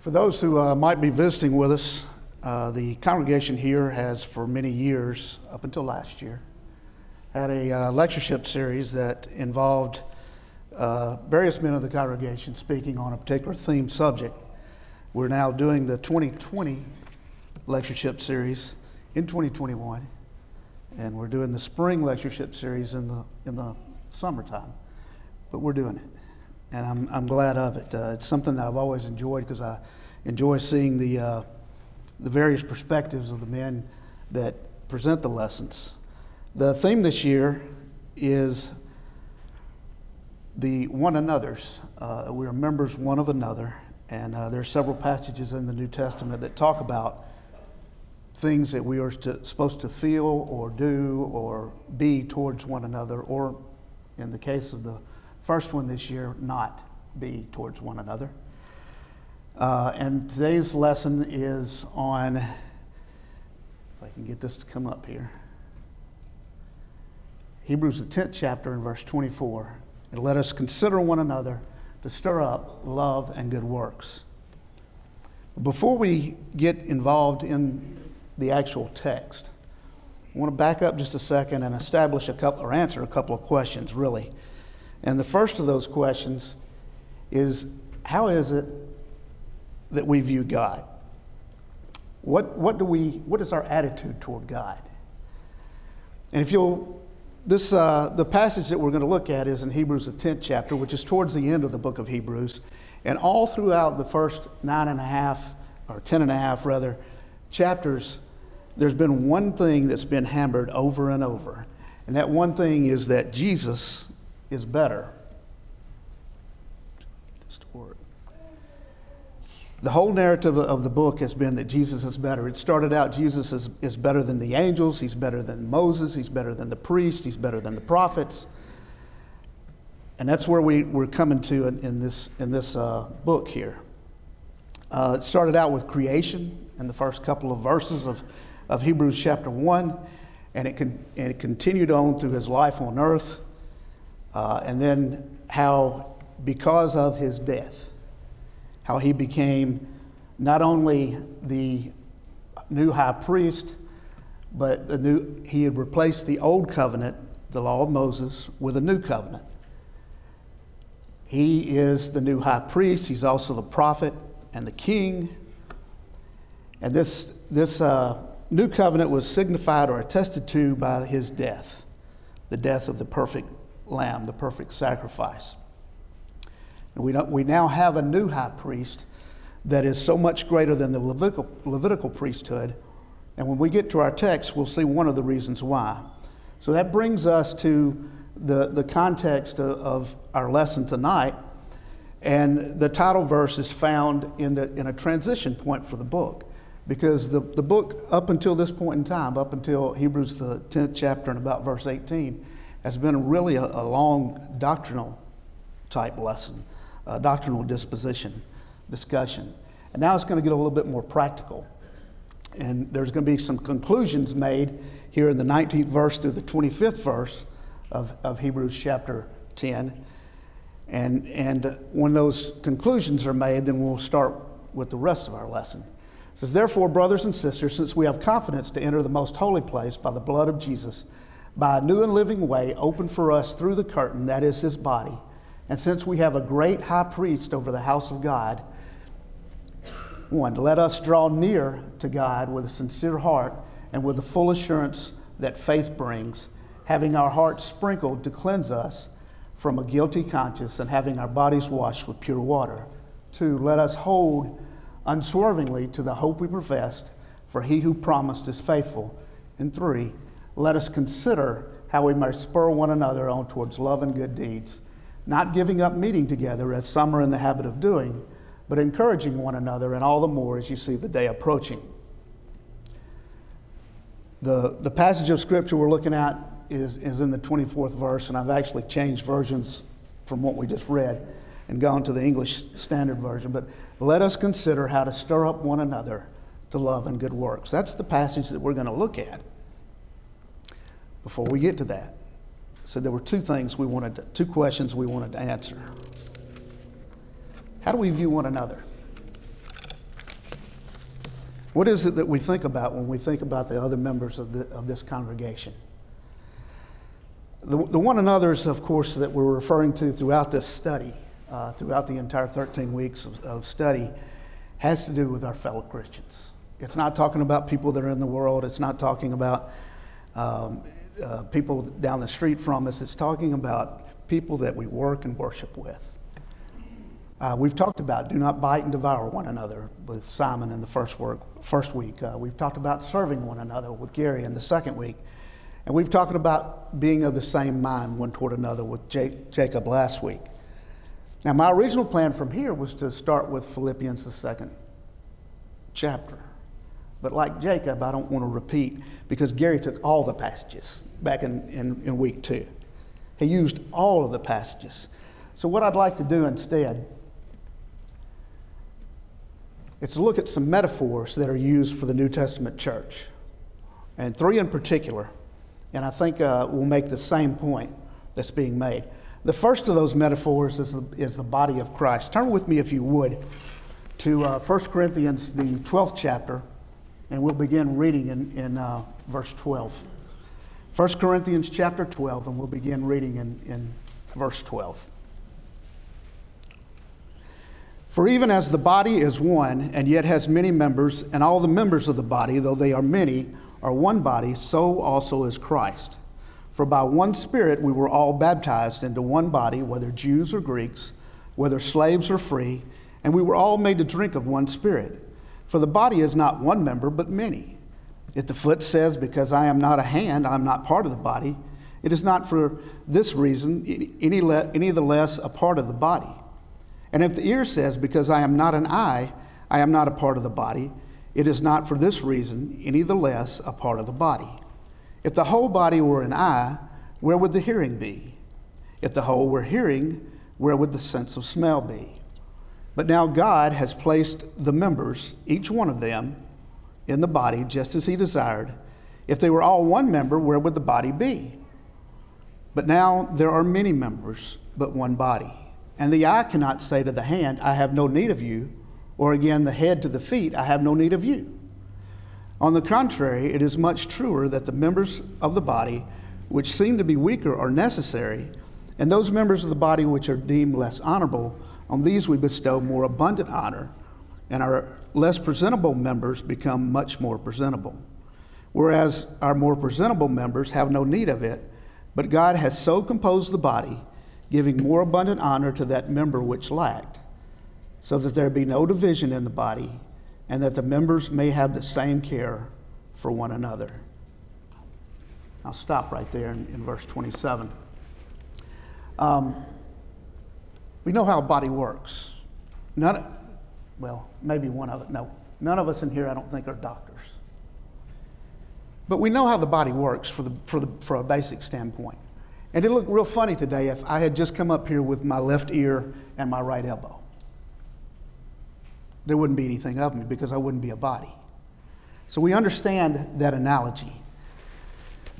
For those who uh, might be visiting with us, uh, the congregation here has for many years, up until last year, had a uh, lectureship series that involved uh, various men of the congregation speaking on a particular theme subject. We're now doing the 2020 lectureship series in 2021, and we're doing the spring lectureship series in the, in the summertime, but we're doing it and I'm, I'm glad of it. Uh, it's something that I've always enjoyed because I enjoy seeing the, uh, the various perspectives of the men that present the lessons. The theme this year is the one another's. Uh, we are members one of another, and uh, there are several passages in the New Testament that talk about things that we are to, supposed to feel or do or be towards one another, or in the case of the first one this year, not be towards one another. Uh, and today's lesson is on, if I can get this to come up here, Hebrews, the 10th chapter, and verse 24. And let us consider one another to stir up love and good works. Before we get involved in the actual text, I want to back up just a second and establish a couple, or answer a couple of questions, really. And the first of those questions is how is it that we view God? What, what, do we, what is our attitude toward God? And if you'll, this, uh, the passage that we're going to look at is in Hebrews, the 10th chapter, which is towards the end of the book of Hebrews. And all throughout the first nine and a half, or ten and a half rather, chapters, there's been one thing that's been hammered over and over. And that one thing is that Jesus is better. The whole narrative of the book has been that Jesus is better. It started out Jesus is, is better than the angels, he's better than Moses, he's better than the priests, he's better than the prophets. And that's where we, we're coming to in, in this, in this uh, book here. Uh, it started out with creation in the first couple of verses of, of Hebrews chapter 1, and it, con- and it continued on through his life on earth. Uh, and then how, because of his death, how he became not only the new high priest, but the new, he had replaced the old covenant, the law of Moses, with a new covenant. He is the new high priest. He's also the prophet and the king. And this, this uh, new covenant was signified or attested to by his death, the death of the perfect lamb, the perfect sacrifice. And we, we now have a new high priest that is so much greater than the Levitical, Levitical priesthood. And when we get to our text, we'll see one of the reasons why. So that brings us to the, the context of, of our lesson tonight. And the title verse is found in, the, in a transition point for the book. Because the, the book, up until this point in time, up until Hebrews, the 10th chapter, and about verse 18, has been really a, a long doctrinal type lesson, a doctrinal disposition discussion. And now it's going to get a little bit more practical. And there's going to be some conclusions made here in the 19th verse through the 25th verse of, of Hebrews chapter 10. And, and when those conclusions are made, then we'll start with the rest of our lesson. It says, Therefore, brothers and sisters, since we have confidence to enter the most holy place by the blood of Jesus, by a new and living way opened for us through the curtain, that is his body. And since we have a great high priest over the house of God, one, let us draw near to God with a sincere heart and with the full assurance that faith brings, having our hearts sprinkled to cleanse us from a guilty conscience and having our bodies washed with pure water. Two, let us hold unswervingly to the hope we professed, for he who promised is faithful. And three, let us consider how we may spur one another on towards love and good deeds, not giving up meeting together as some are in the habit of doing, but encouraging one another, and all the more as you see the day approaching. The, the passage of scripture we're looking at is, is in the 24th verse, and I've actually changed versions from what we just read and gone to the English Standard Version. But let us consider how to stir up one another to love and good works. That's the passage that we're going to look at before we get to that. So there were two things we wanted to, two questions we wanted to answer. How do we view one another? What is it that we think about when we think about the other members of, the, of this congregation? The, the one another's, of course, that we're referring to throughout this study, uh, throughout the entire 13 weeks of, of study, has to do with our fellow Christians. It's not talking about people that are in the world, it's not talking about um, uh, people down the street from us, it's talking about people that we work and worship with. Uh, we've talked about do not bite and devour one another with Simon in the first, work, first week. Uh, we've talked about serving one another with Gary in the second week. And we've talked about being of the same mind one toward another with Jacob last week. Now, my original plan from here was to start with Philippians, the second chapter. But like Jacob, I don't want to repeat because Gary took all the passages back in, in, in week two. He used all of the passages. So, what I'd like to do instead it's to look at some metaphors that are used for the New Testament church, and three in particular. And I think uh, will make the same point that's being made. The first of those metaphors is the, is the body of Christ. Turn with me, if you would, to uh, 1 Corinthians, the 12th chapter, and we'll begin reading in, in uh, verse 12. 1 Corinthians chapter 12, and we'll begin reading in, in verse 12. For even as the body is one and yet has many members, and all the members of the body, though they are many, are one body, so also is Christ. For by one Spirit we were all baptized into one body, whether Jews or Greeks, whether slaves or free, and we were all made to drink of one Spirit. For the body is not one member, but many. If the foot says, Because I am not a hand, I am not part of the body, it is not for this reason any, le- any the less a part of the body. And if the ear says, Because I am not an eye, I am not a part of the body, it is not for this reason any the less a part of the body. If the whole body were an eye, where would the hearing be? If the whole were hearing, where would the sense of smell be? But now God has placed the members, each one of them, in the body just as He desired. If they were all one member, where would the body be? But now there are many members, but one body. And the eye cannot say to the hand, I have no need of you, or again, the head to the feet, I have no need of you. On the contrary, it is much truer that the members of the body which seem to be weaker are necessary, and those members of the body which are deemed less honorable, on these we bestow more abundant honor, and our less presentable members become much more presentable. Whereas our more presentable members have no need of it, but God has so composed the body giving more abundant honor to that member which lacked, so that there be no division in the body, and that the members may have the same care for one another. I'll stop right there in, in verse 27. Um, we know how a body works. None, of, well, maybe one of it. No, none of us in here, I don't think, are doctors. But we know how the body works for, the, for, the, for a basic standpoint. And it looked real funny today if I had just come up here with my left ear and my right elbow. There wouldn't be anything of me because I wouldn't be a body. So we understand that analogy.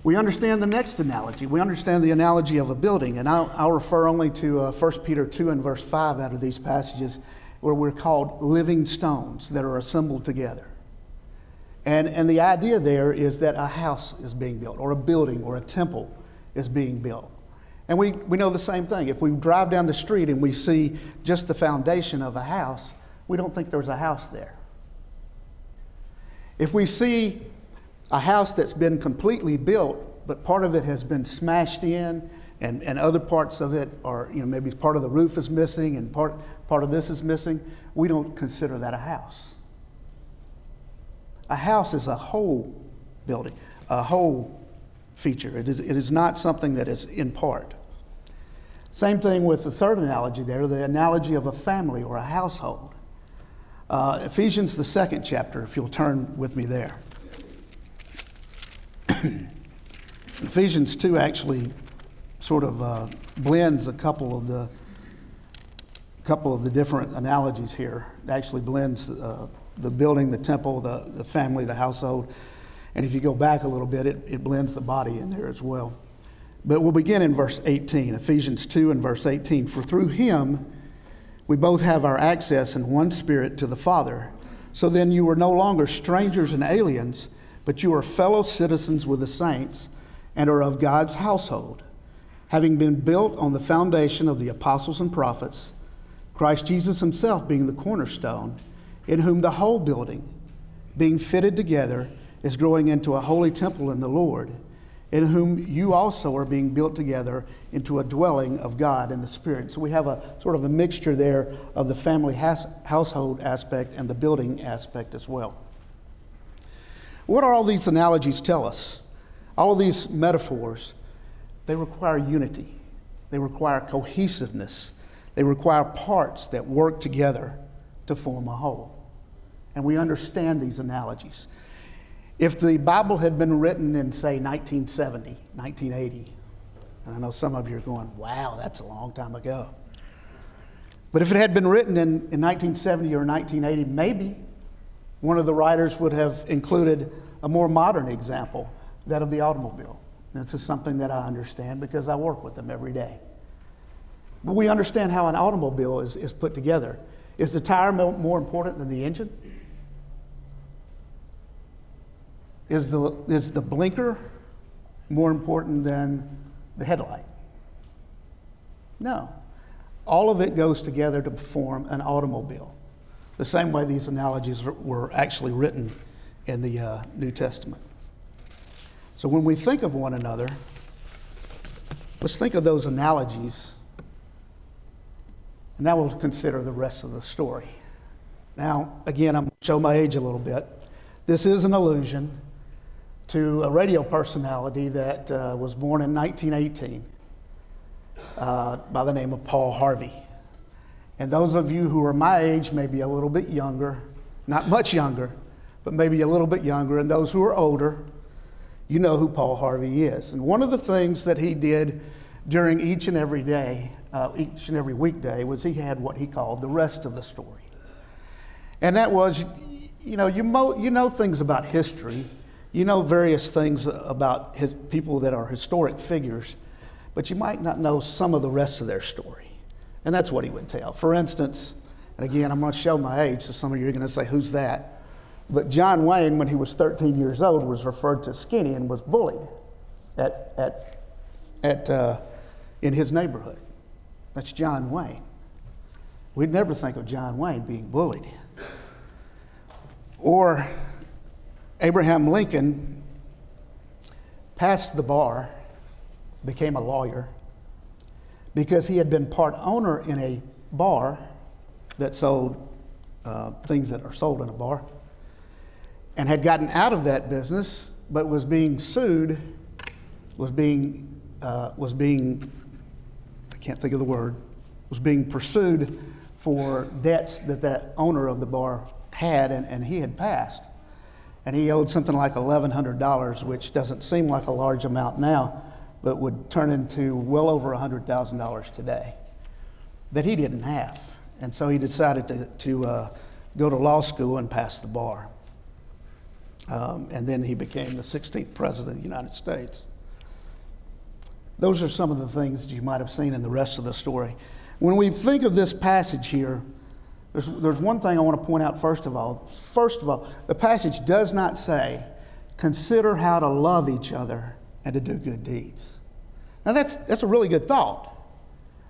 We understand the next analogy. We understand the analogy of a building. And I'll, I'll refer only to uh, 1 Peter 2 and verse 5 out of these passages where we're called living stones that are assembled together. And, and the idea there is that a house is being built, or a building, or a temple is being built. And we, we know the same thing. If we drive down the street and we see just the foundation of a house, we don't think there's a house there. If we see a house that's been completely built, but part of it has been smashed in, and, and other parts of it are, you know, maybe part of the roof is missing and part, part of this is missing, we don't consider that a house. A house is a whole building, a whole feature. It is, it is not something that is in part. Same thing with the third analogy there, the analogy of a family or a household. Uh, Ephesians, the second chapter, if you'll turn with me there. Ephesians 2 actually sort of uh, blends a couple of the couple of the different analogies here. It actually blends uh, the building, the temple, the, the family, the household. And if you go back a little bit, it, it blends the body in there as well. But we'll begin in verse 18, Ephesians 2 and verse 18. For through him we both have our access in one spirit to the Father. So then you are no longer strangers and aliens, but you are fellow citizens with the saints and are of God's household, having been built on the foundation of the apostles and prophets, Christ Jesus himself being the cornerstone, in whom the whole building, being fitted together, is growing into a holy temple in the Lord in whom you also are being built together into a dwelling of God in the Spirit. So we have a sort of a mixture there of the family has, household aspect and the building aspect as well. What all these analogies tell us? All of these metaphors, they require unity, they require cohesiveness, they require parts that work together to form a whole. And we understand these analogies. If the Bible had been written in, say, 1970, 1980, and I know some of you are going, wow, that's a long time ago. But if it had been written in, in 1970 or 1980, maybe one of the writers would have included a more modern example, that of the automobile. This is something that I understand because I work with them every day. But we understand how an automobile is, is put together. Is the tire more important than the engine? Is the, is the blinker more important than the headlight? No. All of it goes together to form an automobile. The same way these analogies were actually written in the uh, New Testament. So when we think of one another, let's think of those analogies, and now we'll consider the rest of the story. Now, again, I'm going to show my age a little bit. This is an allusion to a radio personality that uh, was born in 1918 uh, by the name of Paul Harvey. And those of you who are my age, maybe a little bit younger, not much younger, but maybe a little bit younger, and those who are older, you know who Paul Harvey is. And one of the things that he did during each and every day, uh, each and every weekday, was he had what he called the rest of the story. And that was, you know, you, mo- you know things about history you know various things about his, people that are historic figures, but you might not know some of the rest of their story. And that's what he would tell. For instance, and again, I'm going to show my age, so some of you are going to say, Who's that? But John Wayne, when he was 13 years old, was referred to skinny and was bullied at, at, at, uh, in his neighborhood. That's John Wayne. We'd never think of John Wayne being bullied. Or Abraham Lincoln passed the bar, became a lawyer, because he had been part owner in a bar that sold uh, things that are sold in a bar and had gotten out of that business but was being sued was being uh, was being i can't think of the word was being pursued for debts that that owner of the bar had and, and he had passed. And he owed something like $1,100, which doesn't seem like a large amount now, but would turn into well over $100,000 today that he didn't have. And so he decided to, to uh, go to law school and pass the bar. Um, and then he became the 16th president of the United States. Those are some of the things that you might have seen in the rest of the story. When we think of this passage here, there's, there's one thing I want to point out first of all. First of all, the passage does not say, consider how to love each other and to do good deeds. Now, that's, that's a really good thought.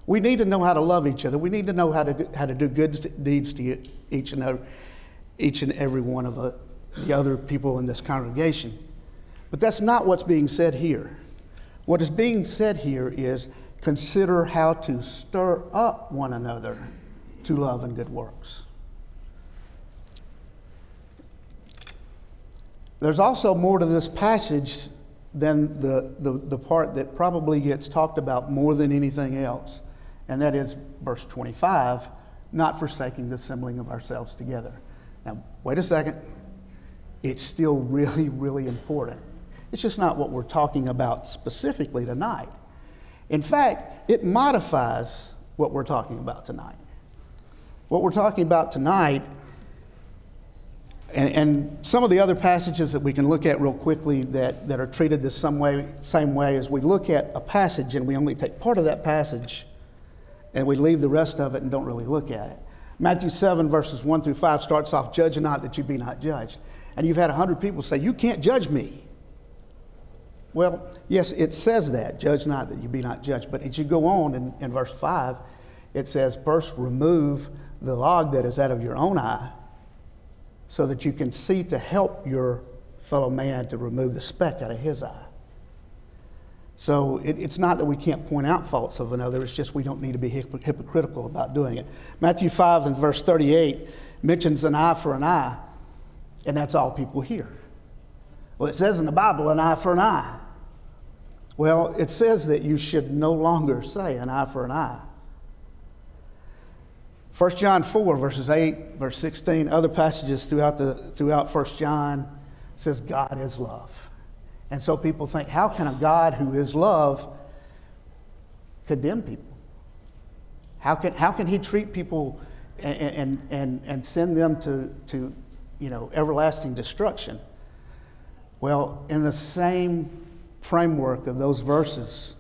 We need to know how to love each other. We need to know how to, how to do good deeds to each and every, each and every one of the, the other people in this congregation. But that's not what's being said here. What is being said here is consider how to stir up one another to love and good works. There's also more to this passage than the, the, the part that probably gets talked about more than anything else, and that is verse 25 not forsaking the assembling of ourselves together. Now, wait a second. It's still really, really important. It's just not what we're talking about specifically tonight. In fact, it modifies what we're talking about tonight. What we're talking about tonight, and, and, some of the other passages that we can look at real quickly that, that are treated the same way, same way as we look at a passage and we only take part of that passage and we leave the rest of it and don't really look at it. Matthew 7, verses 1 through 5 starts off, Judge not that you be not judged. And you've had 100 people say, You can't judge me. Well, yes, it says that, judge not that you be not judged. But as you go on in, in verse 5, it says, First remove the log that is out of your own eye so that you can see to help your fellow man to remove the speck out of his eye. So it, it's not that we can't point out faults of another, it's just we don't need to be hypocritical about doing it. Matthew 5 and verse 38 mentions an eye for an eye, and that's all people hear. Well, it says in the Bible, an eye for an eye. Well, it says that you should no longer say an eye for an eye. 1 John 4, verses 8, verse 16, other passages throughout, the, throughout 1 John says God is love. And so people think, how can a God who is love condemn people? How can, how can he treat people and, and, and, and send them to, to you know, everlasting destruction? Well, in the same framework of those verses,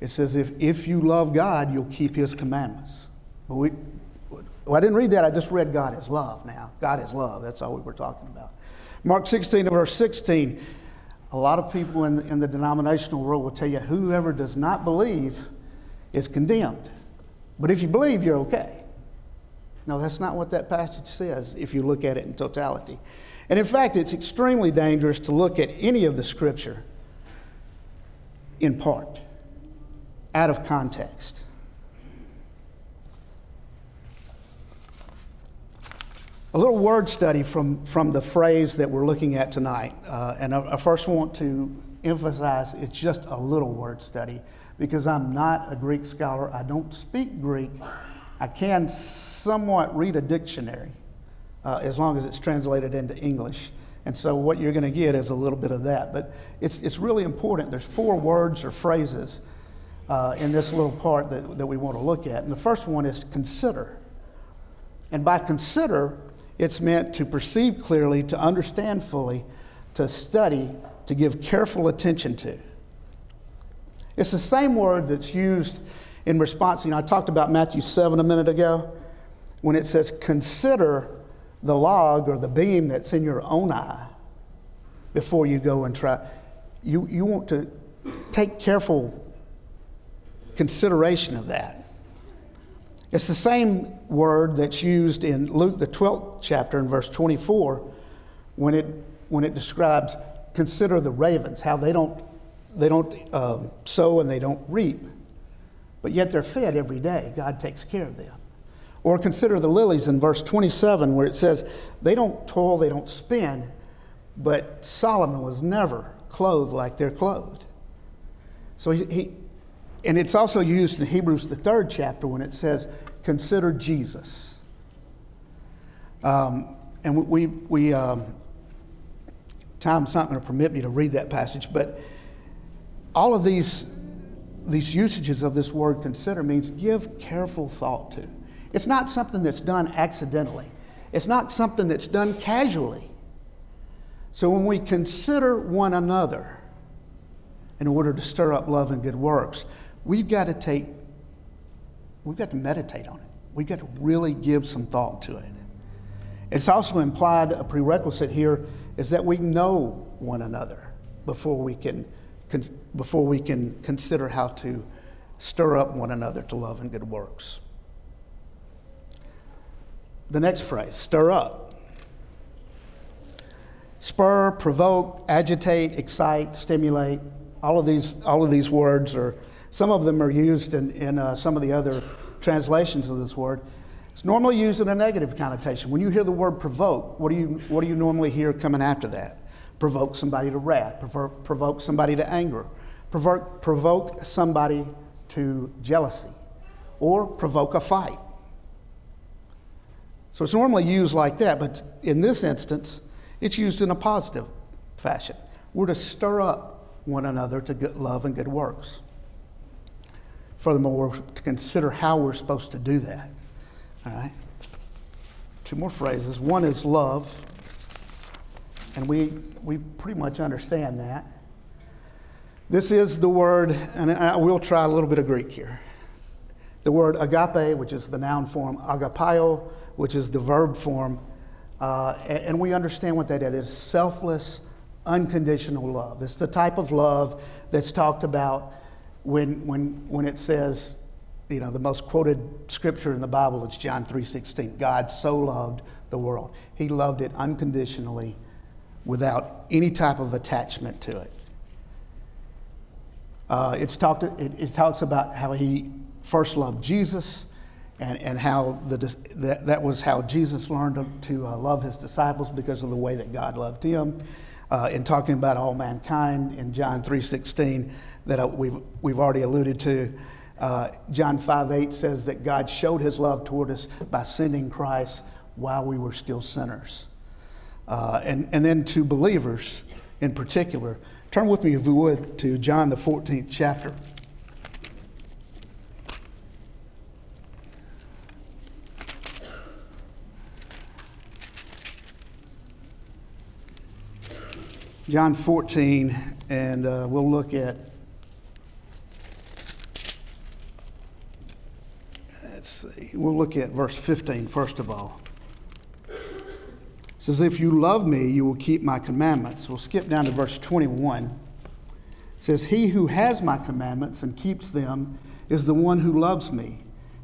it says, if, if you love God, you'll keep his commandments. But we, well, I didn't read that. I just read God is love now. God is love. That's all we were talking about. Mark 16 verse 16 a lot of people in the, in the denominational world will tell you whoever does not believe is condemned. But if you believe, you're okay. No, that's not what that passage says if you look at it in totality. And in fact, it's extremely dangerous to look at any of the scripture in part, out of context. A little word study from, from the phrase that we're looking at tonight. Uh, and I, I, first want to emphasize it's just a little word study because I'm not a Greek scholar. I don't speak Greek. I can somewhat read a dictionary uh, as long as it's translated into English. And so what you're going to get is a little bit of that. But it's, it's really important. There's four words or phrases uh, in this little part that, that we want to look at. And the first one is consider. And by consider, it's meant to perceive clearly, to understand fully, to study, to give careful attention to. It's the same word that's used in response. You know, I talked about Matthew 7 a minute ago when it says, Consider the log or the beam that's in your own eye before you go and try. You, you want to take careful consideration of that. It's the same word that's used in Luke, the 12th chapter, in verse 24, when it, when it describes consider the ravens, how they don't, they don't um, sow and they don't reap, but yet they're fed every day. God takes care of them. Or consider the lilies in verse 27, where it says, they don't toil, they don't spin, but Solomon was never clothed like they're clothed. So he, he and it's also used in Hebrews, the third chapter, when it says, consider Jesus. Um, and we, we um, time's not going to permit me to read that passage, but all of these, these usages of this word consider means give careful thought to. It's not something that's done accidentally, it's not something that's done casually. So when we consider one another in order to stir up love and good works, we've got to take, we've got to meditate on it. We've got to really give some thought to it. It's also implied a prerequisite here is that we know one another before we can, before we can consider how to stir up one another to love and good works. The next phrase, stir up. Spur, provoke, agitate, excite, stimulate. All of these, all of these words are some of them are used in, in uh, some of the other translations of this word. It's normally used in a negative connotation. When you hear the word provoke, what do you, what do you normally hear coming after that? Provoke somebody to wrath, provoke, provoke somebody to anger, provoke, provoke somebody to jealousy, or provoke a fight. So it's normally used like that, but in this instance, it's used in a positive fashion. We're to stir up one another to good love and good works. Furthermore, to consider how we're supposed to do that. All right? Two more phrases. One is love, and we, we pretty much understand that. This is the word, and I will try a little bit of Greek here. The word agape, which is the noun form agapao, which is the verb form. Uh, and, and we understand what that is. It's selfless, unconditional love. It's the type of love that's talked about when, when, when it says, you know, the most quoted scripture in the Bible is John 3.16. God so loved the world. He loved it unconditionally without any type of attachment to it. Uh, it's talked, it, it, talks about how he first loved Jesus and, and how the, that, that was how Jesus learned to, uh, love his disciples because of the way that God loved him. Uh, in talking about all mankind in John 3.16 that we've, we've already alluded to. Uh, John 5 8 says that God showed his love toward us by sending Christ while we were still sinners. Uh, and, and then to believers in particular, turn with me, if you would, to John the 14th chapter. John 14, and uh, we'll look at. Let's see. We'll look at verse 15 first of all. It says, If you love me, you will keep my commandments. We'll skip down to verse 21. It says, He who has my commandments and keeps them is the one who loves me.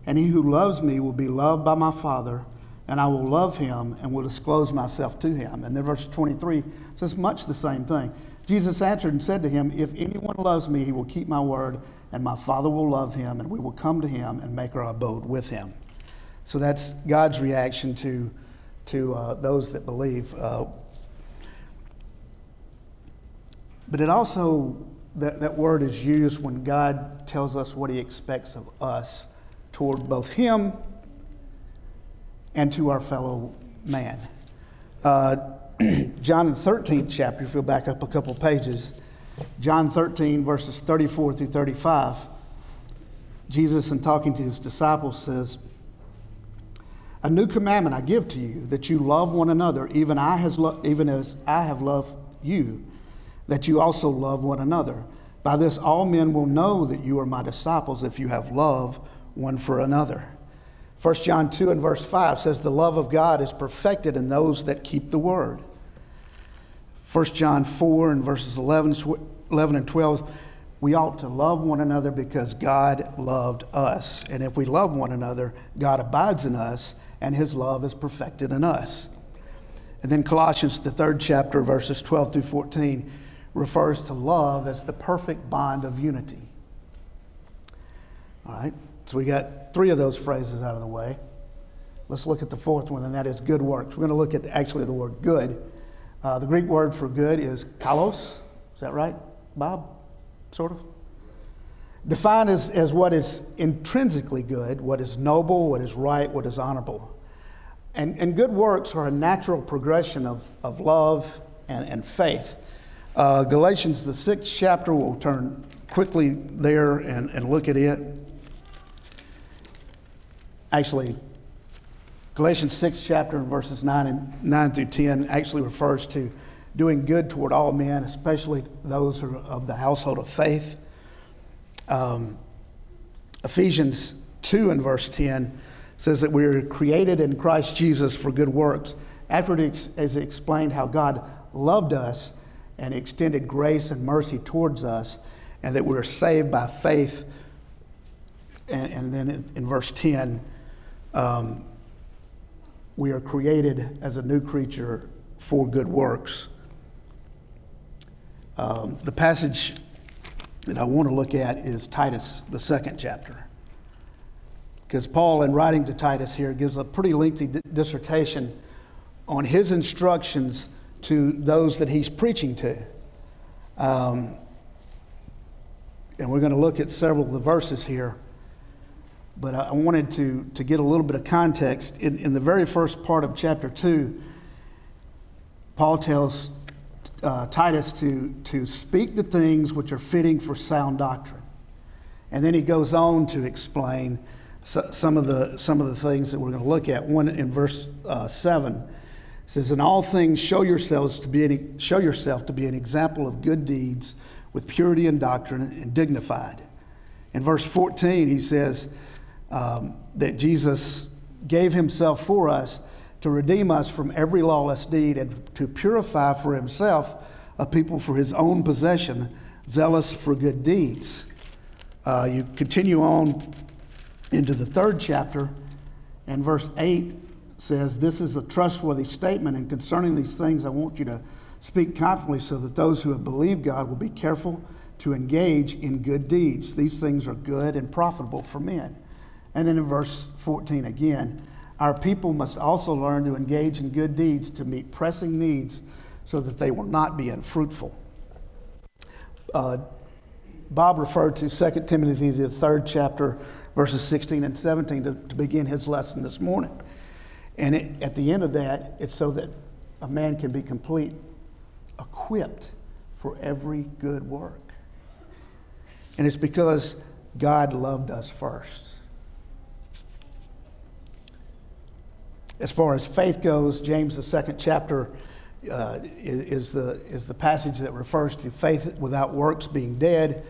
And he who loves me will be loved by my Father and I will love him and will disclose myself to him. And then verse 23 says much the same thing. Jesus answered and said to him, If anyone loves me, he will keep my word, and my Father will love him, and we will come to him and make our abode with him. So that's God's reaction to, to uh, those that believe. Uh, but it also, that, that word is used when God tells us what he expects of us toward both him and to our fellow man. Uh, John, the 13th chapter, if you'll back up a couple pages, John 13, verses 34 through 35, Jesus, in talking to his disciples, says, A new commandment I give to you, that you love one another, even, I has lo- even as I have loved you, that you also love one another. By this, all men will know that you are my disciples if you have love one for another. 1 John 2 and verse 5 says, The love of God is perfected in those that keep the word. 1 John 4 and verses 11, 11 and 12, we ought to love one another because God loved us. And if we love one another, God abides in us, and his love is perfected in us. And then Colossians, the third chapter, verses 12 through 14, refers to love as the perfect bond of unity. All right? So we got three of those phrases out of the way. Let's look at the fourth one, and that is good works. We're going to look at actually the word good. Uh, the Greek word for good is kalos. Is that right, Bob? Sort of? Defined as, as what is intrinsically good, what is noble, what is right, what is honorable. And, and good works are a natural progression of, of love and, and faith. Uh, Galatians, the sixth chapter, we'll turn quickly there and, and look at it actually, Galatians 6 chapter and verses 9 and 9 through 10 actually refers to doing good toward all men, especially those who are of the household of faith. Um, Ephesians 2 and verse 10 says that we are created in Christ Jesus for good works. After it has explained how God loved us and extended grace and mercy towards us, and that we're saved by faith. And, and then in, in verse 10, um, we are created as a new creature for good works. Um, the passage that I want to look at is Titus, the second chapter. Because Paul, in writing to Titus here, gives a pretty lengthy d- dissertation on his instructions to those that he's preaching to. Um, and we're going to look at several of the verses here. But I wanted to, to get a little bit of context. In, in the very first part of chapter 2, Paul tells uh, Titus to, to speak the things which are fitting for sound doctrine. And then he goes on to explain so, some, of the, some of the things that we're going to look at. One in verse uh, 7 says, In all things show yourselves to be an, show yourself to be an example of good deeds with purity and doctrine and dignified. In verse 14, he says, um, that Jesus gave himself for us to redeem us from every lawless deed and to purify for himself a people for his own possession, zealous for good deeds. Uh, you continue on into the third chapter, and verse 8 says, This is a trustworthy statement, and concerning these things, I want you to speak confidently so that those who have believed God will be careful to engage in good deeds. These things are good and profitable for men. And then in verse 14 again, our people must also learn to engage in good deeds to meet pressing needs so that they will not be unfruitful. Uh, Bob referred to 2 Timothy, the third chapter, verses 16 and 17, to, to begin his lesson this morning. And it, at the end of that, it's so that a man can be complete, equipped for every good work. And it's because God loved us first. As far as faith goes, James, the second chapter, uh, is, the, is the passage that refers to faith without works being dead.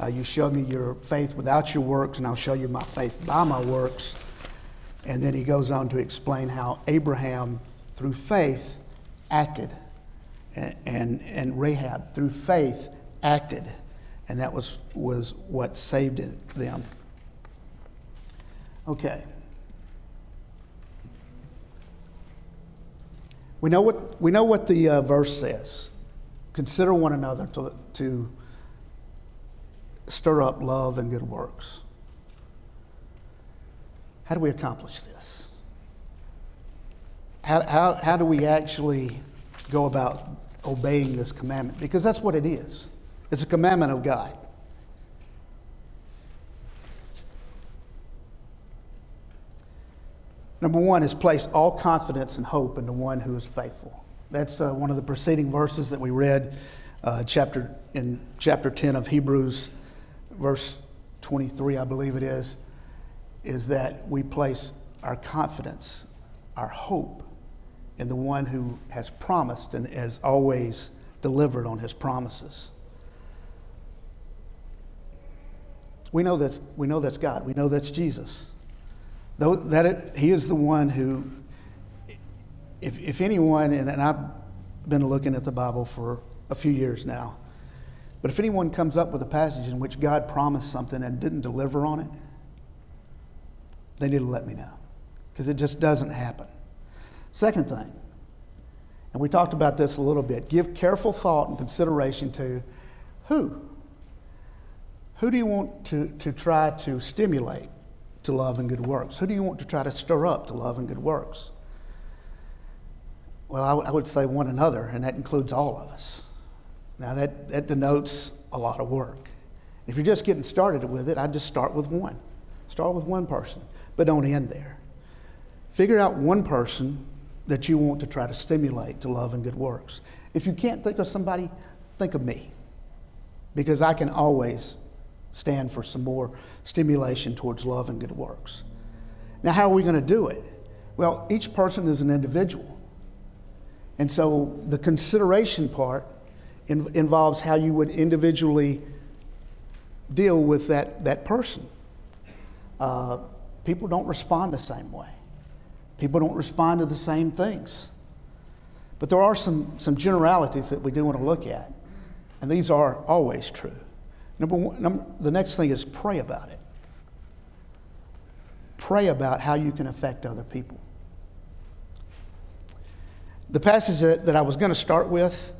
Uh, you show me your faith without your works, and I'll show you my faith by my works. And then he goes on to explain how Abraham, through faith, acted, and, and, and Rahab, through faith, acted. And that was, was what saved them. Okay. We know what, we know what the uh, verse says. Consider one another to, to stir up love and good works. How do we accomplish this? How, how, how do we actually go about obeying this commandment? Because that's what it is it's a commandment of God. Number one is place all confidence and hope in the one who is faithful. That's uh, one of the preceding verses that we read uh, chapter, in chapter 10 of Hebrews, verse 23, I believe it is, is that we place our confidence, our hope in the one who has promised and has always delivered on his promises. We know that's, we know that's God. We know that's Jesus. Though that it, he is the one who, if, if anyone, and, and I've been looking at the Bible for a few years now, but if anyone comes up with a passage in which God promised something and didn't deliver on it, they need to let me know because it just doesn't happen. Second thing, and we talked about this a little bit give careful thought and consideration to who? Who do you want to, to try to stimulate? To love and good works? Who do you want to try to stir up to love and good works? Well, I, w- I would say one another, and that includes all of us. Now, that, that denotes a lot of work. If you're just getting started with it, I'd just start with one. Start with one person, but don't end there. Figure out one person that you want to try to stimulate to love and good works. If you can't think of somebody, think of me, because I can always stand for some more stimulation towards love and good works. Now, how are we going to do it? Well, each person is an individual. And so the consideration part in, involves how you would individually deal with that, that person. Uh, people don't respond the same way, people don't respond to the same things. But there are some, some generalities that we do want to look at, and these are always true. Number one, number, the next thing is pray about it. Pray about how you can affect other people. The passage that, that I was going to start with,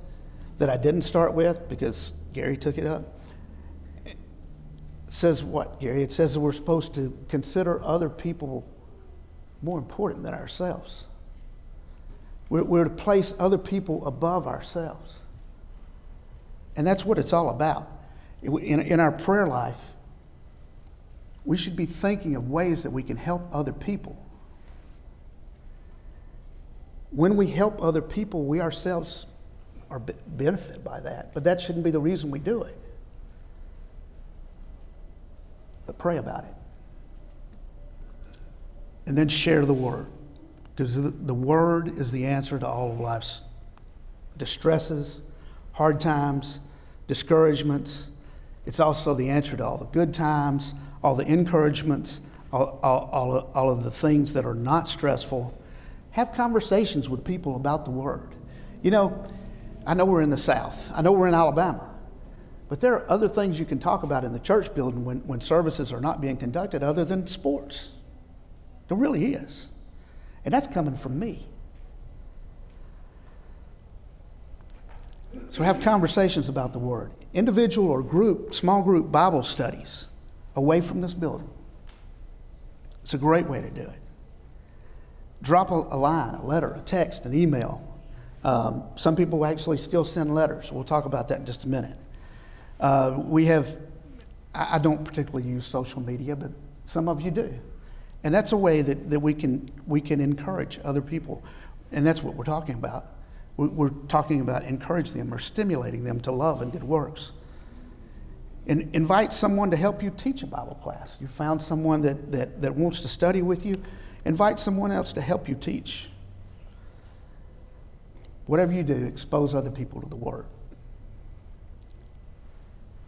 that I didn't start with because Gary took it up, says what, Gary? It says that we're supposed to consider other people more important than ourselves. We're, we're to place other people above ourselves. And that's what it's all about in, in our prayer life, we should be thinking of ways that we can help other people. When we help other people, we ourselves are benefited by that, but that shouldn't be the reason we do it. But pray about it. And then share the word, because the word is the answer to all of life's distresses, hard times, discouragements, it's also the answer to all the good times, all the encouragements, all, all, all, of- all of the things that are not stressful. Have conversations with people about the Word. You know, I know we're in the South, I know we're in Alabama, but there are other things you can talk about in the church building when, when services are not being conducted other than sports. There really is. And that's coming from me. So have conversations about the Word. Individual or group, small group Bible studies away from this building. It's a great way to do it. Drop a, a line, a letter, a text, an email. Um, some people actually still send letters. We'll talk about that in just a minute. Uh, we have, I, I don't particularly use social media, but some of you do. And that's a way that, that we, can, we can encourage other people. And that's what we're talking about. We're, talking about encouraging them or stimulating them to love and good works. In, invite someone to help you teach a Bible class. You found someone that, that, that wants to study with you, invite someone else to help you teach. Whatever you do, expose other people to the Word.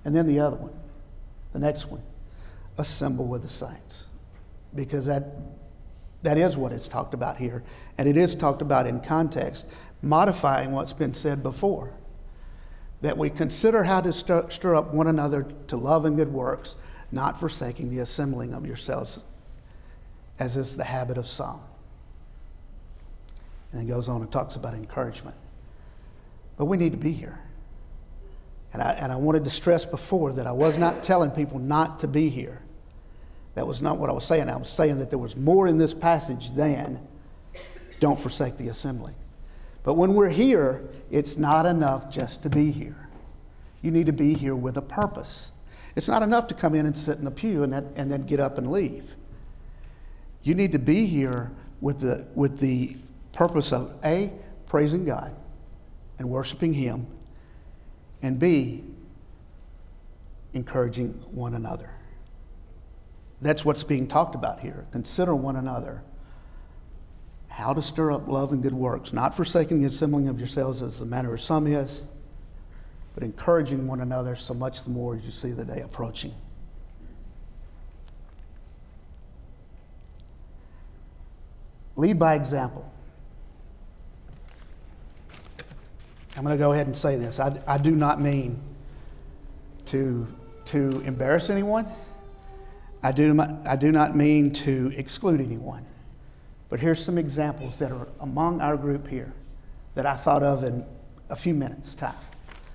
And then the other one, the next one, assemble with the saints. Because that, that is what it's talked about here. And it is talked about in context, modifying what's been said before. That we consider how to stir, stir up one another to love and good works, not forsaking the assembling of yourselves, as is the habit of some. And he goes on and talks about encouragement. But we need to be here. And I, and I wanted to stress before that I was not telling people not to be here. That was not what I was saying. I was saying that there was more in this passage than don't forsake the assembly. But when we're here, it's not enough just to be here. You need to be here with a purpose. It's not enough to come in and sit in a pew and, that, and then get up and leave. You need to be here with the, with the purpose of A, praising God and worshiping Him, and B, encouraging one another. That's what's being talked about here. Consider one another. How to stir up love and good works, not forsaking the assembling of yourselves as the manner of some is, but encouraging one another so much the more as you see the day approaching. Lead by example. I'm going to go ahead and say this. I, I do not mean to, to embarrass anyone. I do, I do not mean to exclude anyone. But here's some examples that are among our group here that I thought of in a few minutes' time.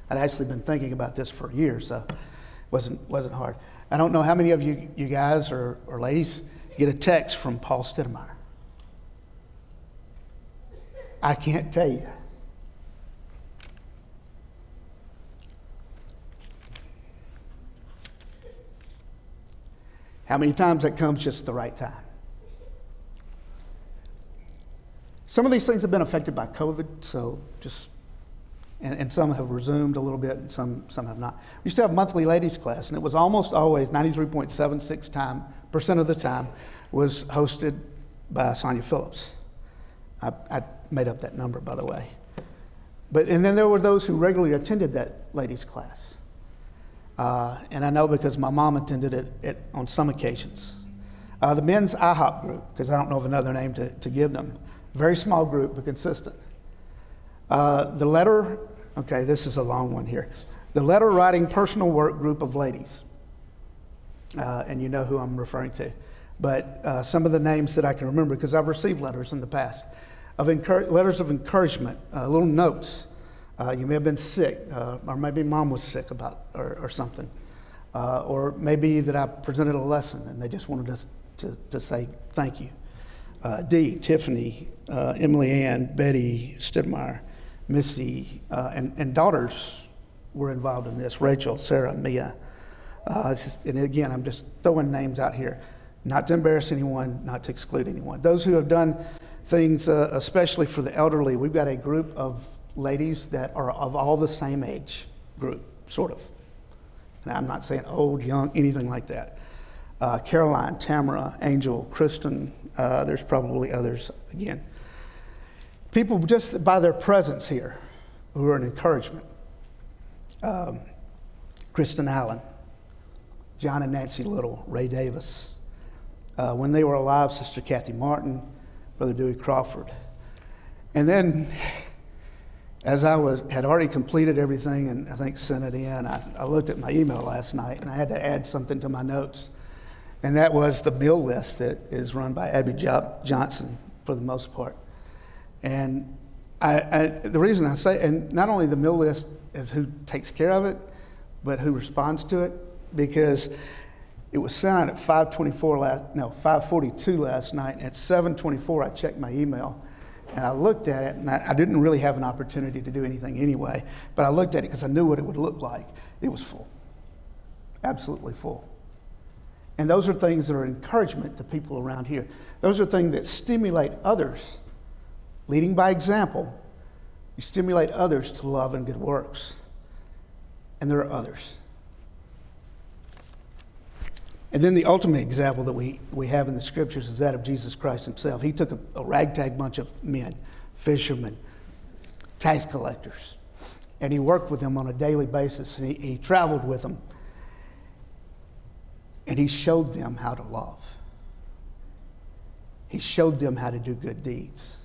I'd actually been thinking about this for years, so it wasn't, wasn't hard. I don't know how many of you, you guys or, or ladies get a text from Paul Stidmeyer. I can't tell you. How many times that comes just the right time? Some of these things have been affected by COVID, so just, and, and some have resumed a little bit, and some, some have not. We used to have monthly ladies class, and it was almost always 93.76 time, percent of the time was hosted by Sonia Phillips. I, I made up that number, by the way. But, and then there were those who regularly attended that ladies class. Uh, and I know because my mom attended it, it on some occasions. Uh, the men's IHOP group, because I don't know of another name to, to give them, very small group but consistent. Uh, the letter, okay, this is a long one here. The letter writing personal work group of ladies, uh, and you know who I'm referring to. But uh, some of the names that I can remember, because I've received letters in the past, of letters of encouragement, uh, little notes. Uh, you may have been sick, uh, or maybe mom was sick about, or, or something. Or maybe that I presented a lesson and they just wanted us to, to say thank you. Uh, Dee, Tiffany, uh, Emily Ann, Betty, Stidmeyer, Missy, uh, and, and daughters were involved in this Rachel, Sarah, Mia. Just, and again, I'm just throwing names out here, not to embarrass anyone, not to exclude anyone. Those who have done things, especially for the elderly, we've got a group of ladies that are of all the same age group, sort of. And I'm not saying old, young, anything like that. Uh, Caroline, Tamara, Angel, Kristen, uh, there's probably others again. People just by their presence here who are an encouragement. Um, Kristen Allen, John and Nancy Little, Ray Davis, uh, when they were alive, Sister Kathy Martin, Brother Dewey Crawford. And then, as I was, had already completed everything and I think sent it in, I, I looked at my email last night and I had to add something to my notes. And that was the meal list that is run by Abby Job Johnson for the most part. And I, I, the reason I say, and not only the meal list is who takes care of it, but who responds to it, because it was sent out at 5:24 last, no, 5:42 last night. And at 7:24, I checked my email, and I looked at it, and I, I didn't really have an opportunity to do anything anyway. But I looked at it because I knew what it would look like. It was full, absolutely full. And those are things that are encouragement to people around here. Those are things that stimulate others leading by example, you stimulate others to love and good works. And there are others. And then the ultimate example that we, we have in the scriptures is that of Jesus Christ himself. He took a, a ragtag bunch of men, fishermen, tax collectors, and he worked with them on a daily basis, and he, he traveled with them, and he showed them how to love. He showed them how to do good deeds.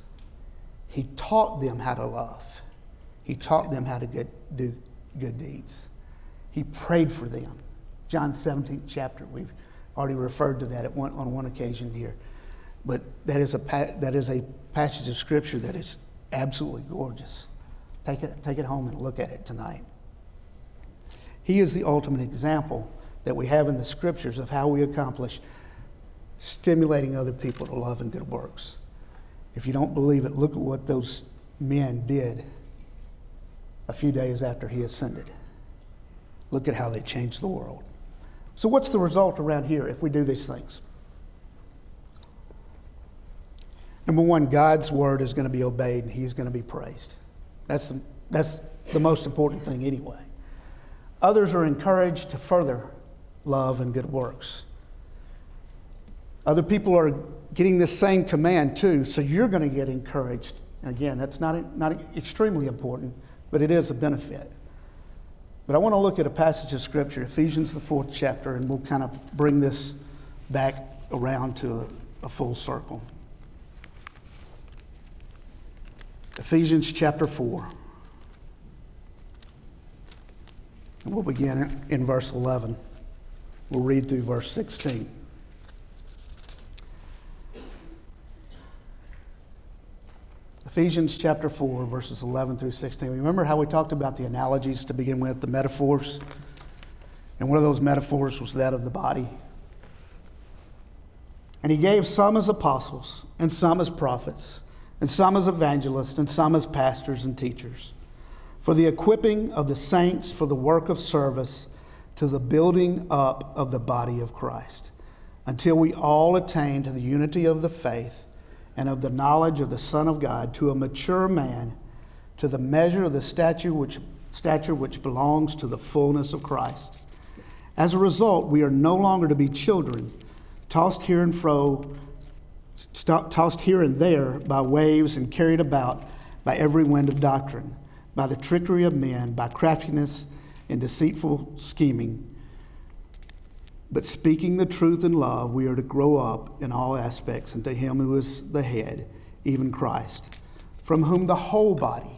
He taught them how to love. He taught them how to do good deeds. He prayed for them. John 17th chapter, we've already referred to that one, on one occasion here. But that is, a, that is a passage of scripture that is absolutely gorgeous. Take it, take it home and look at it tonight. He is the ultimate example that we have in the scriptures of how we accomplish stimulating other people to love and good works. If you don't believe it, look at what those men did a few days after he ascended. Look at how they changed the world. So, what's the result around here if we do these things? Number one, God's word is going to be obeyed and he's going to be praised. That's the, that's the most important thing, anyway. Others are encouraged to further love and good works. Other people are getting this same command too, so you're going to get encouraged. Again, that's not, not extremely important, but it is a benefit. But I want to look at a passage of Scripture, Ephesians, the fourth chapter, and we'll kind of bring this back around to a, a full circle. Ephesians chapter 4. And we'll begin in verse 11. We'll read through verse 16. Ephesians chapter 4, verses 11 through 16. Remember how we talked about the analogies to begin with, the metaphors? And one of those metaphors was that of the body. And he gave some as apostles, and some as prophets, and some as evangelists, and some as pastors and teachers, for the equipping of the saints for the work of service to the building up of the body of Christ, until we all attain to the unity of the faith and of the knowledge of the Son of God to a mature man, to the measure of the stature which, stature which belongs to the fullness of Christ. As a result, we are no longer to be children, tossed here and fro, tossed here and there by waves and carried about by every wind of doctrine, by the trickery of men, by craftiness and deceitful scheming. But speaking the truth in love, we are to grow up in all aspects into Him who is the head, even Christ, from whom the whole body,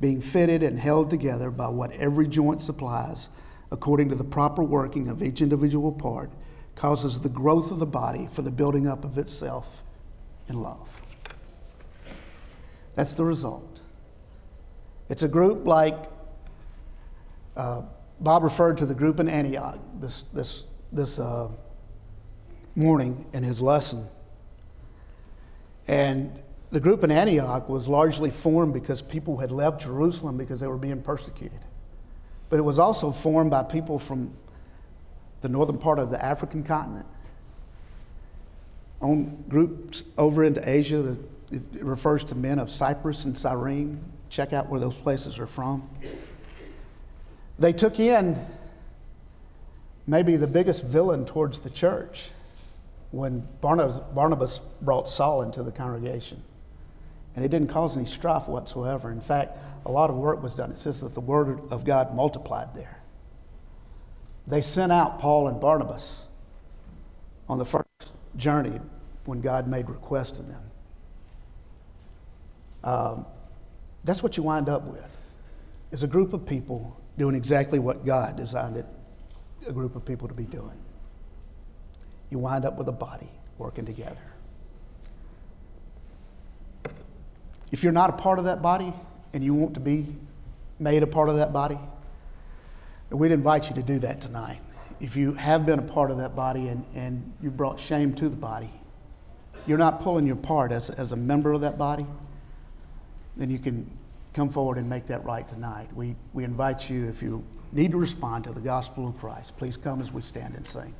being fitted and held together by what every joint supplies, according to the proper working of each individual part, causes the growth of the body for the building up of itself in love. That's the result. It's a group like uh, Bob referred to the group in Antioch, this, this this uh, morning in his lesson. And the group in Antioch was largely formed because people had left Jerusalem because they were being persecuted. But it was also formed by people from the northern part of the African continent. On groups over into Asia, it refers to men of Cyprus and Cyrene. Check out where those places are from. They took in maybe the biggest villain towards the church when Barnabas, Barnabas brought Saul into the congregation. And it didn't cause any strife whatsoever. In fact, a lot of work was done. It says that the word of God multiplied there. They sent out Paul and Barnabas on the first journey when God made request of them. Um, that's what you wind up with, is a group of people doing exactly what God designed it, a group of people to be doing. You wind up with a body working together. If you're not a part of that body and you want to be made a part of that body, we'd invite you to do that tonight. If you have been a part of that body and, and you brought shame to the body, you're not pulling your part as, as a member of that body, then you can come forward and make that right tonight. We, we invite you, if you need to respond to the gospel of Christ, please come as we stand and sing.